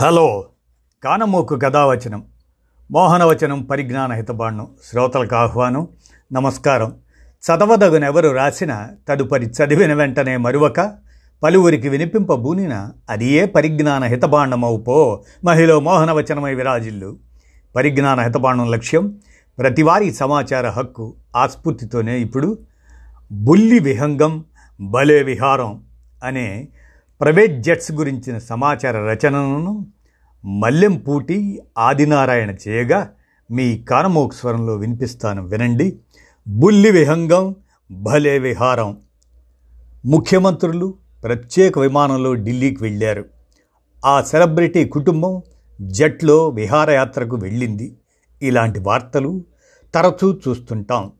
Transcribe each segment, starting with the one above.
Hello. కానమోకు కథావచనం మోహనవచనం పరిజ్ఞాన హితబాండం శ్రోతలకు ఆహ్వానం. నమస్కారం. చదవదగునెవరు రాసిన తదుపరి చదివిన వెంటనే మరువక పలువురికి వినిపింపబూనిన అది ఏ పరిజ్ఞాన హితబాండమవు పో మహిళ మోహనవచనమై విరాజిల్లు. పరిజ్ఞాన హితబాండం లక్ష్యం ప్రతివారీ సమాచార హక్కు ఆస్ఫూర్తితోనే ఇప్పుడు బుల్లి విహంగం బలే విహారం అనే ప్రైవేట్ జెట్స్ గురించిన సమాచార రచనను మల్లెంపూటి ఆదినారాయణ చేయగా మీ కానమోక్ స్వరంలో వినిపిస్తాను వినండి. బుల్లి విహంగం భలే విహారం. ముఖ్యమంత్రులు ప్రత్యేక విమానంలో ఢిల్లీకి వెళ్ళారు. ఆ సెలబ్రిటీ కుటుంబం జట్లో విహారయాత్రకు వెళ్ళింది. ఇలాంటి వార్తలు తరచూ చూస్తుంటాం.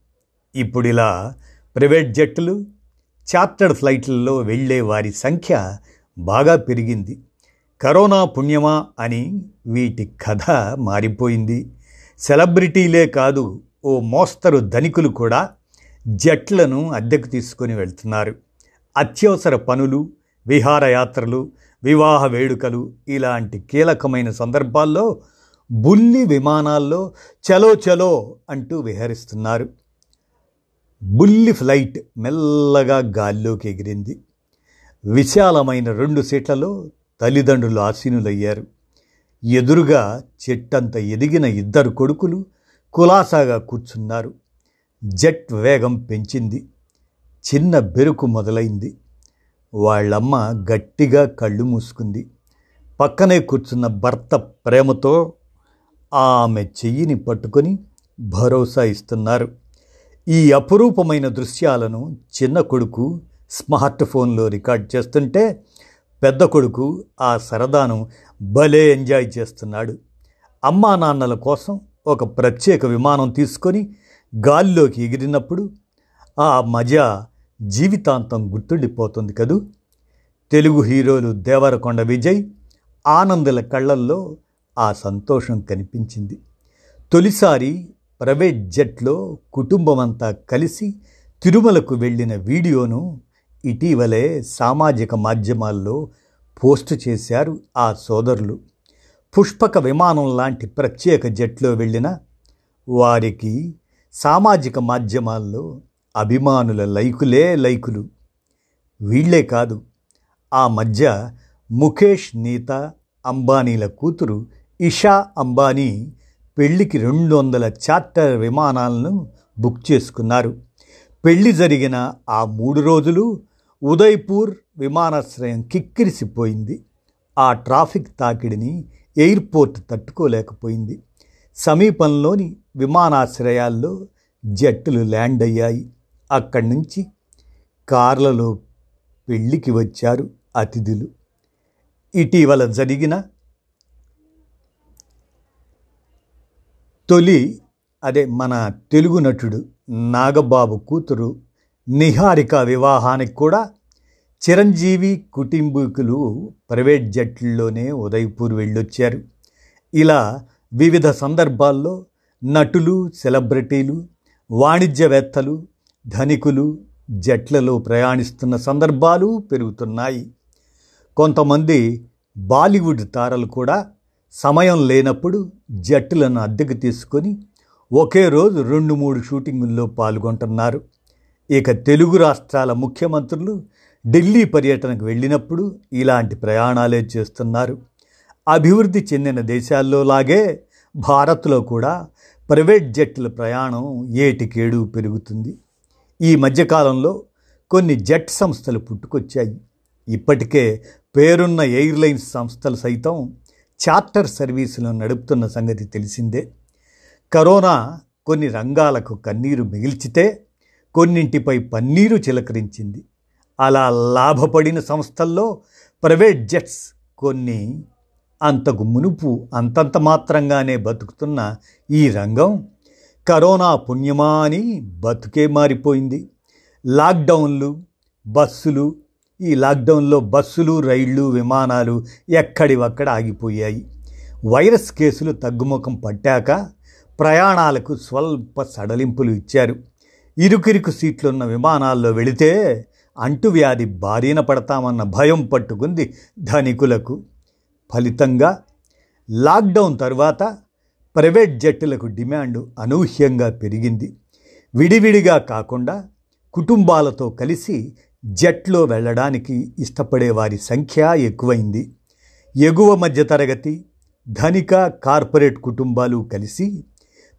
ఇప్పుడు ఇలా ప్రైవేట్ జట్లు చార్టర్డ్ ఫ్లైట్లలో వెళ్ళే వారి సంఖ్య బాగా పెరిగింది. కరోనా పుణ్యమా అని వీటి కథ మారిపోయింది. సెలబ్రిటీలే కాదు ఓ మోస్తరు ధనికులు కూడా జట్లను అద్దెకు తీసుకొని వెళ్తున్నారు. అత్యవసర పనులు విహారయాత్రలు వివాహ వేడుకలు ఇలాంటి కీలకమైన సందర్భాల్లో బుల్లి విమానాల్లో చలో చలో అంటూ విహరిస్తున్నారు. బుల్లి ఫ్లైట్ మెల్లగా గాల్లోకి ఎగిరింది. విశాలమైన రెండు సీట్లలో తల్లిదండ్రులు ఆసీనులయ్యారు. ఎదురుగా చెట్టంత ఎదిగిన ఇద్దరు కొడుకులు కులాసాగా కూర్చున్నారు. జెట్ వేగం పెంచింది. చిన్న బెరుకు మొదలైంది. వాళ్ళమ్మ గట్టిగా కళ్ళు మూసుకుంది. పక్కనే కూర్చున్న భర్త ప్రేమతో ఆమె చెయ్యిని పట్టుకొని భరోసా ఇస్తున్నారు. ఈ అపురూపమైన దృశ్యాలను చిన్న కొడుకు స్మార్ట్ ఫోన్లో రికార్డ్ చేస్తుంటే పెద్ద కొడుకు ఆ సరదాను భలే ఎంజాయ్ చేస్తున్నాడు. అమ్మా నాన్నల కోసం ఒక ప్రత్యేక విమానం తీసుకొని గాల్లోకి ఎగిరినప్పుడు ఆ మజా జీవితాంతం గుర్తుండిపోతుంది కదూ. తెలుగు హీరోలు దేవరకొండ విజయ్ ఆనందుల కళ్ళల్లో ఆ సంతోషం కనిపించింది. తొలిసారి ప్రైవేట్ జట్లో కుటుంబమంతా కలిసి తిరుమలకు వెళ్ళిన వీడియోను ఇటీవలే సామాజిక మాధ్యమాల్లో పోస్టు చేశారు ఆ సోదరులు. పుష్పక విమానం లాంటి ప్రత్యేక జట్లో వెళ్ళిన వారికి సామాజిక మాధ్యమాల్లో అభిమానుల లైకులే లైకులు. వీళ్ళే కాదు ఆ మధ్య ముఖేష్ నీత అంబానీల కూతురు ఇషా అంబానీ పెళ్ళికి రెండు వందల చార్టర్ విమానాలను బుక్ చేసుకున్నారు. పెళ్ళి జరిగిన ఆ మూడు రోజులు ఉదయ్పూర్ విమానాశ్రయం కిక్కిరిసిపోయింది. ఆ ట్రాఫిక్ తాకిడిని ఎయిర్పోర్ట్ తట్టుకోలేకపోయింది. సమీపంలోని విమానాశ్రయాల్లో జట్టులు ల్యాండ్ అయ్యాయి. అక్కడి నుంచి కార్లలో పెళ్ళికి వచ్చారు అతిథులు. ఇటీవల జరిగిన తొలి అదే మన తెలుగు నటుడు నాగబాబు కూతురు నిహారిక వివాహానికి కూడా చిరంజీవి కుటుంబీకులు ప్రైవేట్ జట్లలోనే ఉదయపూర్ వెళ్ళొచ్చారు. ఇలా వివిధ సందర్భాల్లో నటులు సెలబ్రిటీలు వాణిజ్యవేత్తలు ధనికులు జట్లలో ప్రయాణిస్తున్న సందర్భాలు పెరుగుతున్నాయి. కొంతమంది బాలీవుడ్ తారలు కూడా సమయం లేనప్పుడు జట్టులను అద్దెకు తీసుకొని ఒకే రోజు రెండు మూడు షూటింగుల్లో పాల్గొంటున్నారు. ఇక తెలుగు రాష్ట్రాల ముఖ్యమంత్రులు ఢిల్లీ పర్యటనకు వెళ్ళినప్పుడు ఇలాంటి ప్రయాణాలే చేస్తున్నారు. అభివృద్ధి చెందిన దేశాల్లో లాగే భారత్లో కూడా ప్రైవేట్ జట్టుల ప్రయాణం ఏటికేడు పెరుగుతుంది. ఈ మధ్యకాలంలో కొన్ని జెట్ సంస్థలు పుట్టుకొచ్చాయి. ఇప్పటికే పేరున్న ఎయిర్లైన్స్ సంస్థలు సైతం చార్టర్ సర్వీసులను నడుపుతున్న సంగతి తెలిసిందే. కరోనా కొన్ని రంగాలకు కన్నీరు మిగిల్చితే కొన్నింటిపై పన్నీరు చిలకరించింది. అలా లాభపడిన సంస్థల్లో ప్రైవేట్ జెట్స్ కొన్ని అంతకు మునుపు అంతంత మాత్రంగానే బతుకుతున్న ఈ రంగం కరోనా పుణ్యమా అని బతుకే మారిపోయింది. లాక్డౌన్లు బస్సులు ఈ లాక్డౌన్లో బస్సులు రైళ్ళు విమానాలు ఎక్కడివక్కడ ఆగిపోయాయి. వైరస్ కేసులు తగ్గుముఖం పట్టాక ప్రయాణాలకు స్వల్ప సడలింపులు ఇచ్చారు. ఇరుకిరుకు సీట్లున్న విమానాల్లో వెళితే అంటువ్యాధి బారిన పడతామన్న భయం పట్టుకుంది ధనికులకు. ఫలితంగా లాక్డౌన్ తర్వాత ప్రైవేట్ జట్టులకు డిమాండ్ అనూహ్యంగా పెరిగింది. విడివిడిగా కాకుండా కుటుంబాలతో కలిసి జట్లో వెళ్ళడానికి ఇష్టపడే వారి సంఖ్య ఎక్కువైంది. ఎగువ మధ్యతరగతి ధనిక కార్పొరేట్ కుటుంబాలు కలిసి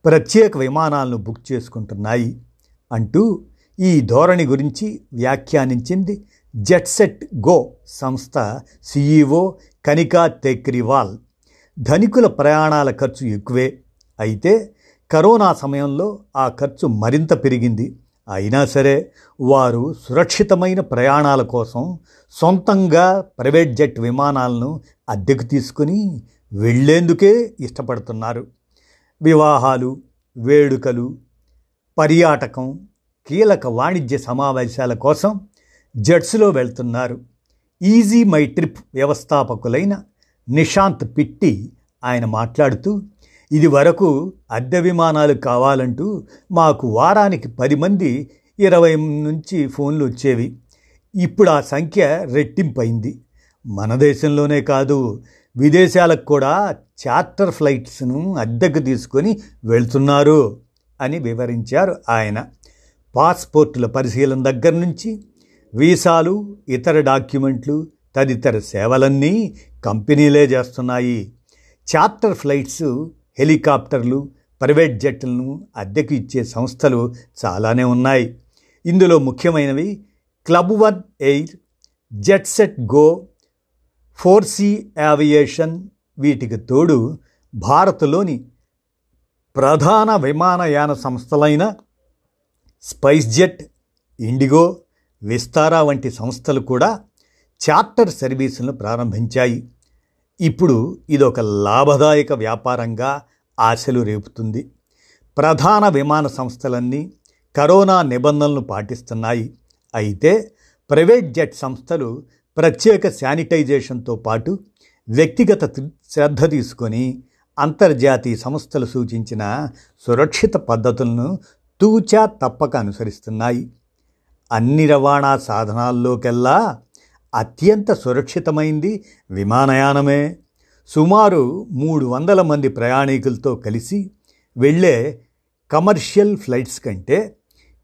ప్రత్యేక విమానాలను బుక్ చేసుకుంటున్నాయి అంటూ ఈ ధోరణి గురించి వ్యాఖ్యానించింది జెట్సెట్ గో సంస్థ సిఈఓ కనికా తేక్రివాల్. ధనికుల ప్రయాణాల ఖర్చు ఎక్కువే అయితే కరోనా సమయంలో ఆ ఖర్చు మరింత పెరిగింది. అయినా సరే వారు సురక్షితమైన ప్రయాణాల కోసం సొంతంగా ప్రైవేట్ జెట్ విమానాలను అద్దెకు తీసుకుని వెళ్ళేందుకే ఇష్టపడుతున్నారు. వివాహాలు వేడుకలు పర్యాటకం కీలక వాణిజ్య సమావేశాల కోసం జెట్స్లో వెళ్తున్నారు. ఈజీ మై ట్రిప్ వ్యవస్థాపకులైన నిశాంత్ పిట్టి ఆయన మాట్లాడుతూ ఇది వరకు అద్దె విమానాలు కావాలంటూ మాకు వారానికి పది మంది ఇరవై నుంచి ఫోన్లు వచ్చేవి. ఇప్పుడు ఆ సంఖ్య రెట్టింపైంది. మన దేశంలోనే కాదు విదేశాలకు కూడా చార్టర్ ఫ్లైట్స్ను అద్దెకు తీసుకొని వెళ్తున్నారు అని వివరించారు ఆయన. పాస్పోర్టుల పరిశీలన దగ్గర నుంచి వీసాలు ఇతర డాక్యుమెంట్లు తదితర సేవలన్నీ కంపెనీలే చేస్తున్నాయి. చార్టర్ ఫ్లైట్స్ హెలికాప్టర్లు ప్రైవేట్ జెట్లను అద్దెకు ఇచ్చే సంస్థలు చాలానే ఉన్నాయి. ఇందులో ముఖ్యమైనవి Club One Air JetSetGo four C వీటికి తోడు భారత్లోని ప్రధాన విమానయాన సంస్థలైన స్పైస్ జెట్ ఇండిగో విస్తారా వంటి సంస్థలు కూడా చార్టర్ సర్వీసులను ప్రారంభించాయి. ఇప్పుడు ఇదొక లాభదాయక వ్యాపారంగా ఆశలు రేపుతుంది. ప్రధాన విమాన సంస్థలన్నీ కరోనా నిబంధనలు పాటిస్తున్నాయి. అయితే ప్రైవేట్ జెట్ సంస్థలు ప్రత్యేక శానిటైజేషన్తో పాటు వ్యక్తిగత శ్రద్ధ తీసుకొని అంతర్జాతీయ సంస్థలు సూచించిన సురక్షిత పద్ధతులను తూచా తప్పక అనుసరిస్తున్నాయి. అన్ని రవాణా సాధనాల్లోకెల్లా అత్యంత సురక్షితమైంది విమానయానమే. సుమారు మూడు వందల మంది ప్రయాణికులతో కలిసి వెళ్ళే కమర్షియల్ ఫ్లైట్స్ కంటే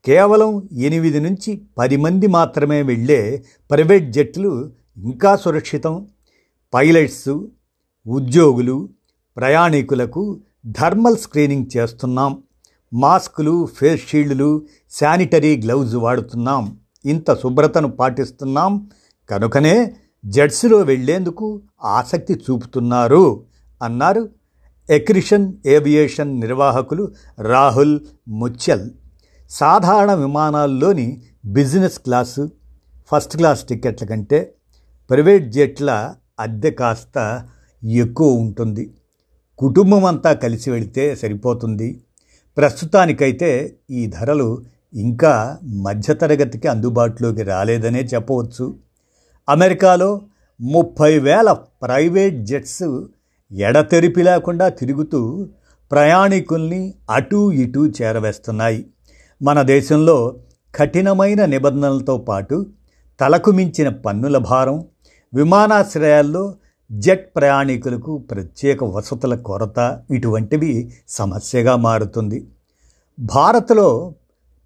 కేవలం ఎనిమిది నుంచి పది మంది మాత్రమే వెళ్ళే ప్రైవేట్ జట్లు ఇంకా సురక్షితం. పైలట్స్ ఉద్యోగులు ప్రయాణికులకు థర్మల్ స్క్రీనింగ్ చేస్తున్నాం. మాస్కులు ఫేస్ షీల్డ్లు శానిటరీ గ్లౌజ్ వాడుతున్నాం. ఇంత శుభ్రతను పాటిస్తున్నాం. కనుకనే జెట్స్లో వెళ్ళేందుకు ఆసక్తి చూపుతున్నారు అన్నారు ఎక్రిషన్ ఏవియేషన్ నిర్వాహకులు రాహుల్ ముచ్చల్. సాధారణ విమానాల్లోని బిజినెస్ క్లాసు ఫస్ట్ క్లాస్ టికెట్ల కంటే ప్రైవేట్ జెట్ల అద్దె కాస్త ఎక్కువ ఉంటుంది. కుటుంబం అంతా కలిసి వెళితే సరిపోతుంది. ప్రస్తుతానికైతే ఈ ధరలు ఇంకా మధ్యతరగతికి అందుబాటులోకి రాలేదనే చెప్పవచ్చు. అమెరికాలో ముప్పై వేల ప్రైవేట్ జెట్స్ ఎడతెరిపి లేకుండా తిరుగుతూ ప్రయాణికుల్ని అటూ ఇటూ చేరవేస్తున్నాయి. మన దేశంలో కఠినమైన నిబంధనలతో పాటు తలకు మించిన పన్నుల భారం విమానాశ్రయాల్లో జెట్ ప్రయాణికులకు ప్రత్యేక వసతుల కొరత ఇటువంటివి సమస్యగా మారుతుంది. భారత్లో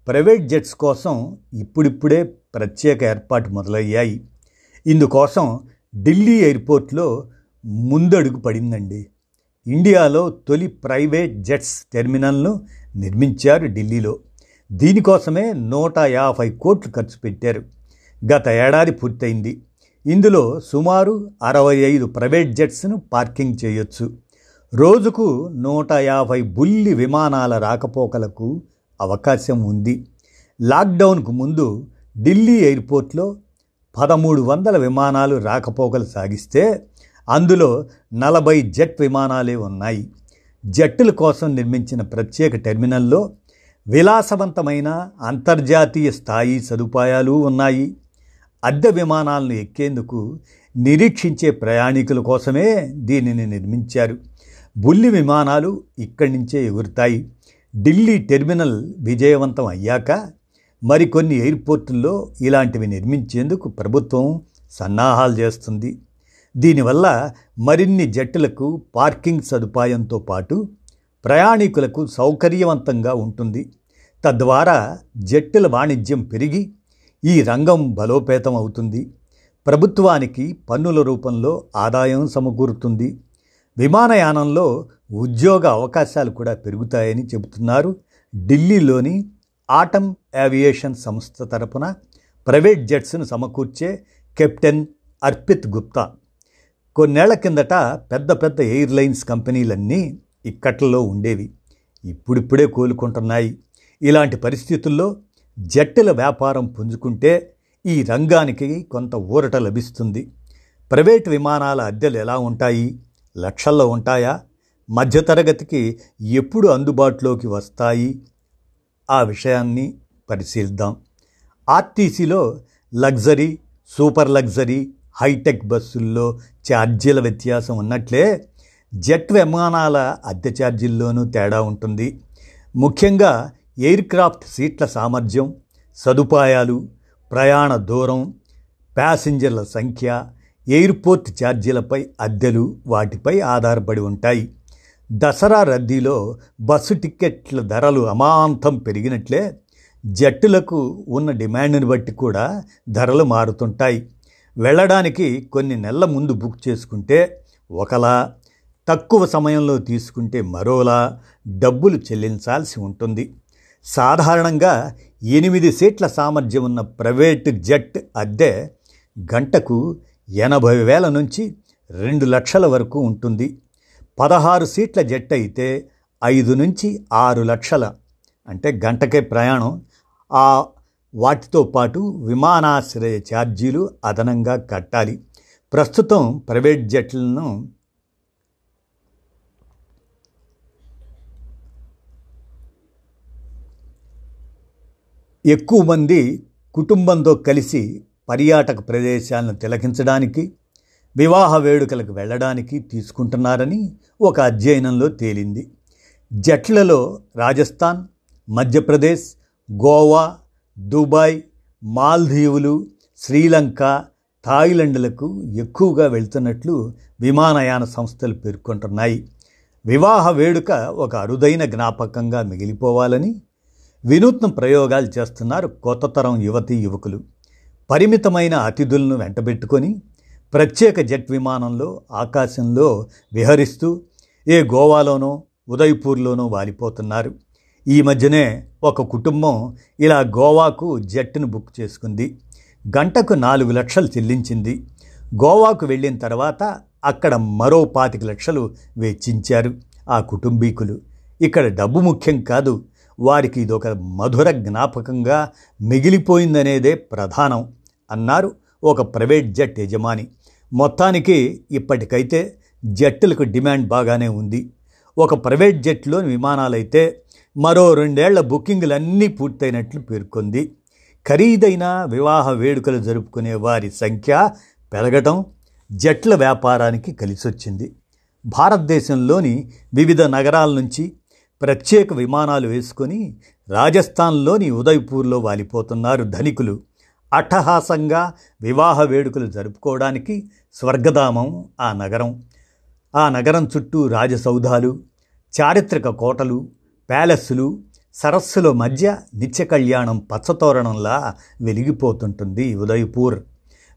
ప్రైవేట్ జెట్స్ కోసం ఇప్పుడిప్పుడే ప్రత్యేక ఏర్పాటు మొదలయ్యాయి. ఇందుకోసం ఢిల్లీ ఎయిర్పోర్ట్లో ముందడుగు పడిందండి. ఇండియాలో తొలి ప్రైవేట్ జెట్స్ టెర్మినల్ను నిర్మించారు ఢిల్లీలో. దీనికోసమే నూట యాభై కోట్లు ఖర్చు పెట్టారు. గత ఏడాది పూర్తయింది. ఇందులో సుమారు అరవై ఐదు ప్రైవేట్ జెట్స్ను పార్కింగ్ చేయొచ్చు. రోజుకు నూట యాభై బుల్లి విమానాల రాకపోకలకు అవకాశం ఉంది. లాక్డౌన్కు ముందు ఢిల్లీ ఎయిర్పోర్ట్లో పదమూడు వందల విమానాలు రాకపోకలు సాగిస్తే అందులో నలభై జెట్ విమానాలే ఉన్నాయి. జట్టుల కోసం నిర్మించిన ప్రత్యేక టెర్మినల్లో విలాసవంతమైన అంతర్జాతీయ స్థాయి సదుపాయాలు ఉన్నాయి. అద్దె విమానాలను ఎక్కేందుకు నిరీక్షించే ప్రయాణికుల కోసమే దీనిని నిర్మించారు. బుల్లి విమానాలు ఇక్కడి నుంచే ఎగురుతాయి. ఢిల్లీ టెర్మినల్ విజయవంతం అయ్యాక మరికొన్ని ఎయిర్పోర్టుల్లో ఇలాంటివి నిర్మించేందుకు ప్రభుత్వం సన్నాహాలు చేస్తుంది. దీనివల్ల మరిన్ని జట్టులకు పార్కింగ్ సదుపాయంతో పాటు ప్రయాణికులకు సౌకర్యవంతంగా ఉంటుంది. తద్వారా జట్టుల వాణిజ్యం పెరిగి ఈ రంగం బలోపేతం అవుతుంది. ప్రభుత్వానికి పన్నుల రూపంలో ఆదాయం సమకూరుతుంది. విమానయానంలో ఉద్యోగ అవకాశాలు కూడా పెరుగుతాయని చెబుతున్నారు ఢిల్లీలోని ఆటమ్ ఏవియేషన్ సంస్థ తరపున ప్రైవేట్ జెట్స్ను సమకూర్చే కెప్టెన్ అర్పిత్ గుప్తా. కొన్నేళ్ళ కిందట పెద్ద పెద్ద ఎయిర్లైన్స్ కంపెనీలన్నీ ఇక్కట్లలో ఉండేవి. ఇప్పుడిప్పుడే కోలుకుంటున్నాయి. ఇలాంటి పరిస్థితుల్లో జట్టుల వ్యాపారం పుంజుకుంటే ఈ రంగానికి కొంత ఊరట లభిస్తుంది. ప్రైవేట్ విమానాల అద్దెలు ఎలా ఉంటాయి? లక్షల్లో ఉంటాయా? మధ్యతరగతికి ఎప్పుడు అందుబాటులోకి వస్తాయి? ఆ విషయాన్ని పరిశీలిద్దాం. ఆర్టీసీలో లగ్జరీ సూపర్ లగ్జరీ హైటెక్ బస్సుల్లో ఛార్జీల వ్యత్యాసం ఉన్నట్లే జెట్ విమానాల అద్దె ఛార్జీల్లోనూ తేడా ఉంటుంది. ముఖ్యంగా ఎయిర్ క్రాఫ్ట్ సీట్ల సామర్థ్యం సదుపాయాలు ప్రయాణ దూరం ప్యాసింజర్ల సంఖ్య ఎయిర్పోర్ట్ ఛార్జీలపై అద్దెలు వాటిపై ఆధారపడి ఉంటాయి. దసరా రద్దీలో బస్సు టిక్కెట్ల ధరలు అమాంతం పెరిగినట్లే జట్టులకు ఉన్న డిమాండ్ని బట్టి కూడా ధరలు మారుతుంటాయి. వెళ్ళడానికి కొన్ని నెలల ముందు బుక్ చేసుకుంటే ఒకలా తక్కువ సమయంలో తీసుకుంటే మరోలా డబ్బులు చెల్లించాల్సి ఉంటుంది. సాధారణంగా ఎనిమిది సీట్ల సామర్థ్యం ఉన్న ప్రైవేటు జెట్ అద్దె గంటకు ఎనభై వేల నుంచి రెండు లక్షల వరకు ఉంటుంది. పదహారు సీట్ల జెట్ అయితే ఐదు నుంచి ఆరు లక్షల అంటే గంటకే ప్రయాణం. ఆ వాటితో పాటు విమానాశ్రయ ఛార్జీలు అదనంగా కట్టాలి. ప్రస్తుతం ప్రైవేట్ జట్లను ఎక్కువ మంది కుటుంబంతో కలిసి పర్యాటక ప్రదేశాలను తిలకించడానికి వివాహ వేడుకలకు వెళ్ళడానికి తీసుకుంటున్నారని ఒక అధ్యయనంలో తేలింది. జట్లలో రాజస్థాన్ మధ్యప్రదేశ్ గోవా దుబాయ్ మాల్దీవులు శ్రీలంక థాయిలాండ్లకు ఎక్కువగా వెళ్తున్నట్లు విమానయాన సంస్థలు పేర్కొంటున్నాయి. వివాహ వేడుక ఒక అరుదైన జ్ఞాపకంగా మిగిలిపోవాలని వినూత్న ప్రయోగాలు చేస్తున్నారు కొత్త తరం యువతీ యువకులు. పరిమితమైన అతిథులను వెంటబెట్టుకొని ప్రత్యేక జెట్ విమానంలో ఆకాశంలో విహరిస్తూ ఏ గోవాలోనో ఉదయ్పూర్లోనో వాలిపోతున్నారు. ఈ మధ్యనే ఒక కుటుంబం ఇలా గోవాకు జెట్ను బుక్ చేసుకుంది. గంటకు నాలుగు లక్షలు చెల్లించింది. గోవాకు వెళ్ళిన తర్వాత అక్కడ మరో పాతిక లక్షలు వెచ్చించారు ఆ కుటుంబీకులు. ఇక్కడ డబ్బు ముఖ్యం కాదు వారికి ఇదొక మధుర జ్ఞాపకంగా మిగిలిపోయిందనేదే ప్రధానం అన్నారు ఒక ప్రైవేట్ జెట్ యజమాని. మొత్తానికి ఇప్పటికైతే జట్టులకు డిమాండ్ బాగానే ఉంది. ఒక ప్రైవేట్ జెట్లోని విమానాలైతే మరో రెండేళ్ళ బుకింగ్లన్నీ పూర్తయినట్లు పేర్కొంది. ఖరీదైన వివాహ వేడుకలు జరుపుకునే వారి సంఖ్య పెరగటం జట్ల వ్యాపారానికి కలిసొచ్చింది. భారతదేశంలోని వివిధ నగరాల నుంచి ప్రత్యేక విమానాలు వేసుకొని రాజస్థాన్లోని ఉదయ్పూర్లో వాలిపోతున్నారు ధనికులు. అట్టహాసంగా వివాహ వేడుకలు జరుపుకోవడానికి స్వర్గధామం ఆ నగరం. ఆ నగరం చుట్టూ రాజసౌధాలు చారిత్రక కోటలు ప్యాలెస్సులు సరస్సుల మధ్య నిత్య కళ్యాణం పచ్చతోరణంలా వెలిగిపోతుంటుంది ఉదయపూర్.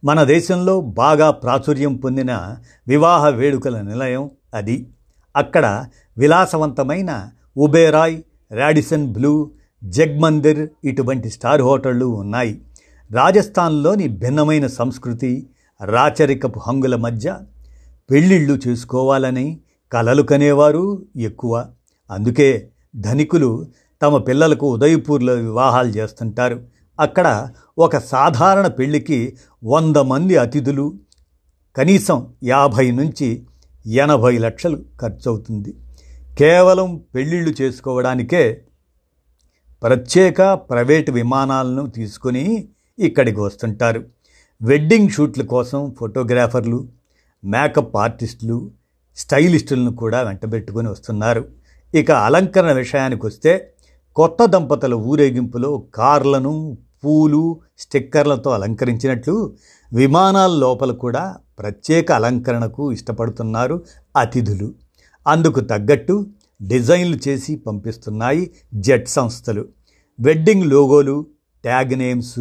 మన దేశంలో బాగా ప్రాచుర్యం పొందిన వివాహ వేడుకల నిలయం అది. అక్కడ విలాసవంతమైన ఉబేరాయ్ రాడిసన్ బ్లూ జగ్మందిర్ ఇటువంటి స్టార్ హోటళ్ళు ఉన్నాయి. రాజస్థాన్లోని భిన్నమైన సంస్కృతి రాచరికపు హంగుల మధ్య పెళ్ళిళ్ళు చేసుకోవాలని కలలు కనేవారు ఎక్కువ. అందుకే ధనికులు తమ పిల్లలకు ఉదయపూర్లో వివాహాలు చేస్తుంటారు. అక్కడ ఒక సాధారణ పెళ్ళికి వంద మంది అతిథులు కనీసం యాభై నుంచి ఎనభై లక్షలు ఖర్చవుతుంది. కేవలం పెళ్ళిళ్ళు చేసుకోవడానికే ప్రత్యేక ప్రైవేటు విమానాలను తీసుకొని ఇక్కడికి వస్తుంటారు. వెడ్డింగ్ షూట్ల కోసం ఫోటోగ్రాఫర్లు మేకప్ ఆర్టిస్టులు స్టైలిస్టులను కూడా వెంటబెట్టుకొని వస్తున్నారు. ఇక అలంకరణ విషయానికి వస్తే కొత్త దంపతుల ఊరేగింపులో కార్లను పూలు స్టిక్కర్లతో అలంకరించినట్లు విమానాల లోపల కూడా ప్రత్యేక అలంకరణకు ఇష్టపడుతున్నారు అతిథులు. అందుకు తగ్గట్టు డిజైన్లు చేసి పంపిస్తున్నాయి జెట్ సంస్థలు. Wedding లోగోలు tag names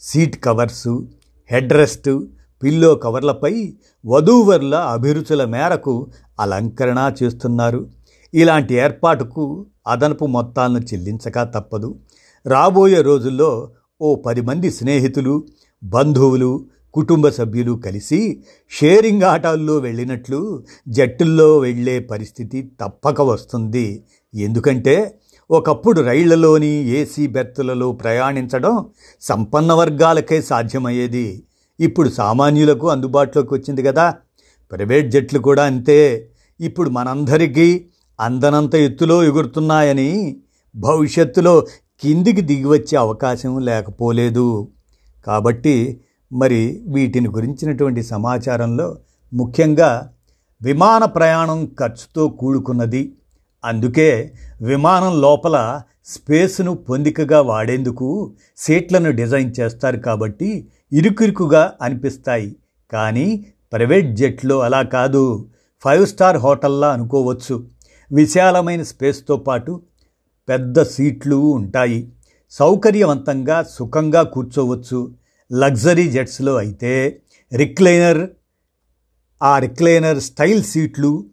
seat covers head rest pillow కవర్లపై వధూవరుల అభిరుచుల మేరకు అలంకరణ చేస్తున్నారు. ఇలాంటి ఏర్పాటుకు అదనపు మొత్తాలను చెల్లించక తప్పదు. రాబోయే రోజుల్లో ఓ పది మంది స్నేహితులు బంధువులు కుటుంబ సభ్యులు కలిసి షేరింగ్ ఆటల్లో వెళ్ళినట్లు జట్టుల్లో వెళ్ళే పరిస్థితి తప్పక వస్తుంది. ఎందుకంటే ఒకప్పుడు రైళ్ళలోని ఏసీ బెర్తులలో ప్రయాణించడం సంపన్న వర్గాలకే సాధ్యమయ్యేది. ఇప్పుడు సామాన్యులకు అందుబాటులోకి వచ్చింది కదా. ప్రైవేట్ జట్లు కూడా అంతే. ఇప్పుడు మనందరికీ అందనంత ఎత్తులో ఎగురుతున్నాయని భవిష్యత్తులో కిందికి దిగి వచ్చే అవకాశం లేకపోలేదు. కాబట్టి మరి వీటిని గురించినటువంటి సమాచారంలో ముఖ్యంగా విమాన ప్రయాణం ఖర్చుతో కూడుకున్నది. అందుకే విమానం లోపల స్పేస్ను పొందికగా వాడేందుకు సీట్లను డిజైన్ చేస్తారు కాబట్టి ఇరుకిరుకుగా అనిపిస్తాయి. కానీ ప్రైవేట్ జెట్లో అలా కాదు. ఫైవ్ స్టార్ హోటల్లా అనుకోవచ్చు. విశాలమైన స్పేస్తో పాటు పెద్ద సీట్లు ఉంటాయి. సౌకర్యవంతంగా సుఖంగా కూర్చోవచ్చు. లగ్జరీ జెట్స్లో అయితే రిక్లైనర్ ఆ రిక్లైనర్ స్టైల్ సీట్లు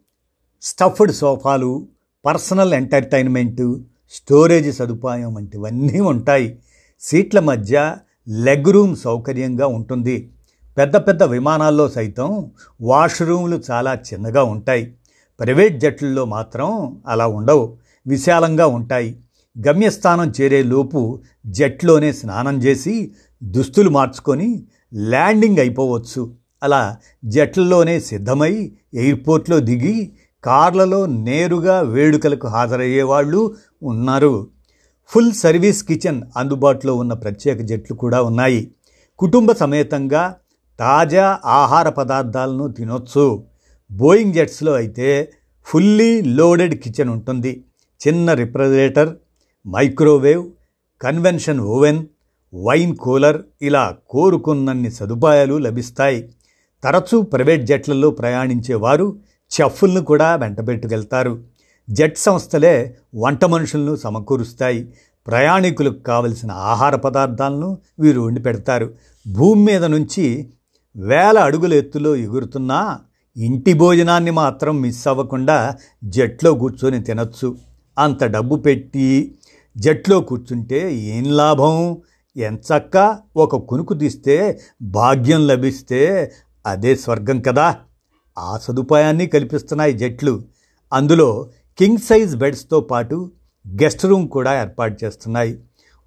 స్టఫ్డ్ సోఫాలు పర్సనల్ ఎంటర్టైన్మెంటు స్టోరేజ్ సదుపాయం వంటివన్నీ ఉంటాయి. సీట్ల మధ్య లెగ్ రూమ్ సౌకర్యంగా ఉంటుంది. పెద్ద పెద్ద విమానాల్లో సైతం వాష్రూమ్లు చాలా చిన్నగా ఉంటాయి. ప్రైవేట్ జట్లలో మాత్రం అలా ఉండవు. విశాలంగా ఉంటాయి. గమ్యస్థానం చేరేలోపు జట్లోనే స్నానం చేసి దుస్తులు మార్చుకొని ల్యాండింగ్ అయిపోవచ్చు. అలా జట్లలోనే సిద్ధమై ఎయిర్పోర్ట్లో దిగి కార్లలో నేరుగా వేడుకలకు హాజరయ్యేవాళ్ళు ఉన్నారు. ఫుల్ సర్వీస్ కిచెన్ అందుబాటులో ఉన్న ప్రత్యేక జట్లు కూడా ఉన్నాయి. కుటుంబ సమేతంగా తాజా ఆహార పదార్థాలను తినొచ్చు. బోయింగ్ జెట్స్లో అయితే ఫుల్లీ లోడెడ్ కిచెన్ ఉంటుంది. చిన్న refrigerator microwave convention oven wine cooler ఇలా కోరుకున్నన్ని సదుపాయాలు లభిస్తాయి. తరచూ ప్రైవేట్ జట్లలో ప్రయాణించేవారు చెఫ్లను కూడా వెంటబెట్టుకెళ్తారు. జెట్ సంస్థలే వంట మనుషులను సమకూరుస్తాయి. ప్రయాణికులకు కావలసిన ఆహార పదార్థాలను వీరు వండి పెడతారు భూమి మీద నుంచి వేల అడుగుల ఎత్తులో ఎగురుతున్నా ఇంటి భోజనాన్ని మాత్రం మిస్ అవ్వకుండా జట్లో కూర్చొని తినచ్చు. అంత డబ్బు పెట్టి జట్లో కూర్చుంటే ఏం లాభం? ఎంచక్క ఒక కునుకు తీస్తే భాగ్యం లభిస్తే అదే స్వర్గం కదా. ఆ సదుపాయాన్ని కల్పిస్తున్నాయి జట్లు. అందులో కింగ్ సైజ్ బెడ్స్తో పాటు గెస్ట్ రూమ్ కూడా ఏర్పాటు చేస్తున్నాయి.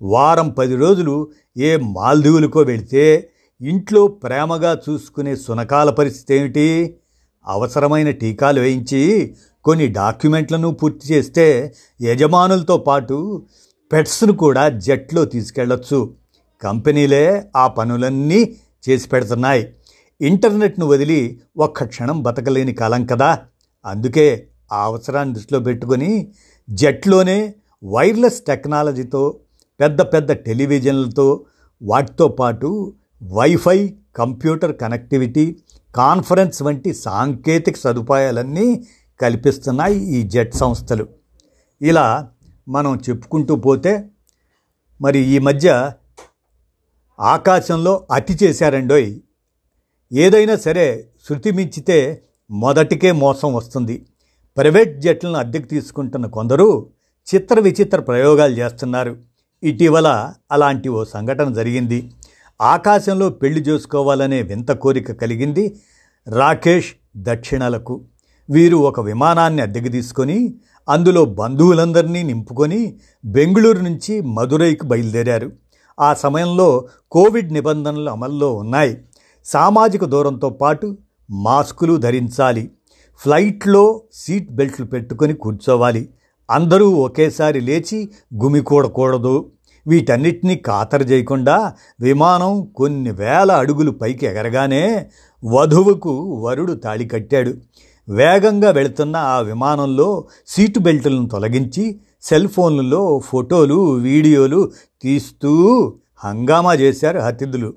వారం పది రోజులు ఏ మాల్దీవులకో వెళితే ఇంట్లో ప్రేమగా చూసుకునే సునకాల పరిస్థితి ఏమిటి? అవసరమైన టీకాలు వేయించి కొన్ని డాక్యుమెంట్లను పూర్తి చేస్తే యజమానులతో పాటు పెట్స్ను కూడా జట్లో తీసుకెళ్ళొచ్చు. కంపెనీలే ఆ పనులన్నీ చేసి పెడుతున్నాయి. ఇంటర్నెట్ను వదిలి ఒక్క క్షణం బతకలేని కాలం కదా. అందుకే ఆ అవసరాన్ని దృష్టిలో పెట్టుకొని జెట్లోనే వైర్లెస్ టెక్నాలజీతో పెద్ద పెద్ద టెలివిజన్లతో వాటితో పాటు వైఫై కంప్యూటర్ కనెక్టివిటీ కాన్ఫరెన్స్ వంటి సాంకేతిక సదుపాయాలన్నీ కల్పిస్తున్నాయి ఈ జెట్ సంస్థలు. ఇలా మనం చెప్పుకుంటూ పోతే మరి ఈ మధ్య ఆకాశంలో అతి చేశారండోయ్ ఏదైనా సరే శృతి మించితే మొదటికే మోసం వస్తుంది. ప్రైవేట్ జట్లను అద్దెకు తీసుకుంటున్న కొందరు చిత్ర విచిత్ర ప్రయోగాలు చేస్తున్నారు. ఇటీవల అలాంటి ఓ సంఘటన జరిగింది. ఆకాశంలో పెళ్ళి చేసుకోవాలనే వింత కోరిక కలిగింది రాకేష్ దక్షిణలకు. వీరు ఒక విమానాన్ని అద్దెకు తీసుకొని అందులో బంధువులందరినీ నింపుకొని బెంగళూరు నుంచి మదురైకి బయలుదేరారు. ఆ సమయంలో కోవిడ్ నిబంధనలు అమల్లో ఉన్నాయి. సామాజిక దూరంతో పాటు మాస్కులు ధరించాలి. ఫ్లైట్లో సీట్ బెల్ట్లు పెట్టుకొని కూర్చోవాలి. అందరూ ఒకేసారి లేచి గుమికూడకూడదు వీటన్నిటినీ ఖాతరు చేయకుండా విమానం కొన్ని వేల అడుగులు పైకి ఎగరగానే వధువుకు వరుడు తాళి కట్టాడు. వేగంగా వెళుతున్న ఆ విమానంలో సీటు బెల్టులను తొలగించి సెల్ ఫోన్లలో ఫోటోలు వీడియోలు తీస్తూ హంగామా చేశారు అతిథులు.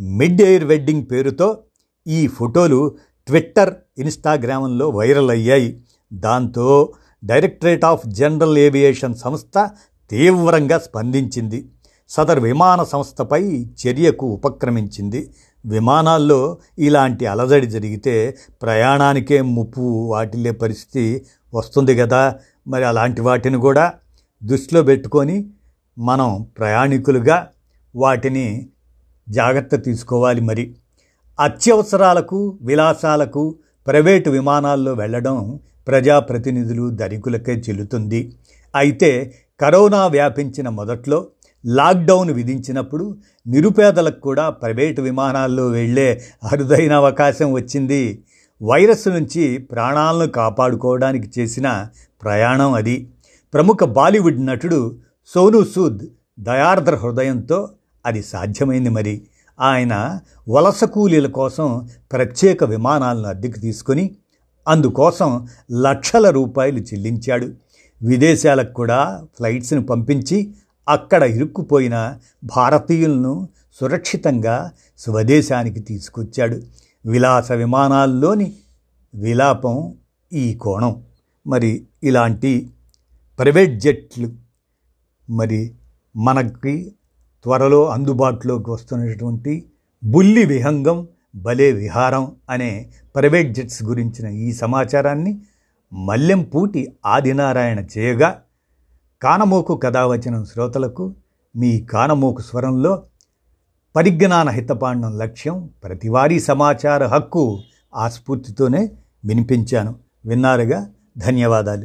మిడ్ ఎయిర్ వెడ్డింగ్ పేరుతో ఈ ఫోటోలు ట్విట్టర్ ఇన్స్టాగ్రామ్లో వైరల్ అయ్యాయి. దాంతో డైరెక్టరేట్ ఆఫ్ జనరల్ ఏవియేషన్ సంస్థ తీవ్రంగా స్పందించింది. సదర్ విమాన సంస్థపై చర్యకు ఉపక్రమించింది. విమానాల్లో ఇలాంటి అలజడి జరిగితే ప్రయాణానికే ముప్పు వాటిల్లే పరిస్థితి వస్తుంది కదా మరి అలాంటి వాటిని కూడా దృష్టిలో పెట్టుకొని మనం ప్రయాణికులుగా వాటిని జాగ్రత్త తీసుకోవాలి మరి. అత్యవసరాలకు విలాసాలకు ప్రైవేటు విమానాల్లో వెళ్ళడం ప్రజాప్రతినిధులు ధనికులకే చెల్లుతుంది. అయితే కరోనా వ్యాపించిన మొదట్లో లాక్డౌన్ విధించినప్పుడు నిరుపేదలకు కూడా ప్రైవేటు విమానాల్లో వెళ్ళే అరుదైన అవకాశం వచ్చింది. వైరస్ నుంచి ప్రాణాలను కాపాడుకోవడానికి చేసిన ప్రయాణం అది. ప్రముఖ బాలీవుడ్ నటుడు సోను సూద్ దయార్ద్ర హృదయంతో అది సాధ్యమైంది మరి. ఆయన వలస కూలీల కోసం ప్రత్యేక విమానాలను అద్దెకు తీసుకొని అందుకోసం లక్షల రూపాయలు చెల్లించాడు. విదేశాలకు కూడా ఫ్లైట్స్ని పంపించి అక్కడ ఇరుక్కుపోయిన భారతీయులను సురక్షితంగా స్వదేశానికి తీసుకొచ్చాడు. విలాస విమానాల్లోని విలాపం ఈ కోణం. మరి ఇలాంటి ప్రైవేట్ జెట్లు మరి మనకి త్వరలో అందుబాటులోకి వస్తున్నటువంటి బుల్లి విహంగం భలే విహారం అనే ప్రైవేట్ జెట్స్ గురించిన ఈ సమాచారాన్ని మల్లెంపూటి ఆదినారాయణ చేయగా కానమోకు కథావచనం శ్రోతలకు మీ కానమోకు స్వరంలో పరిజ్ఞాన హితపాండం లక్ష్యం ప్రతివారీ సమాచార హక్కు ఆ స్ఫూర్తితోనే వినిపించాను. విన్నారుగా ధన్యవాదాలు.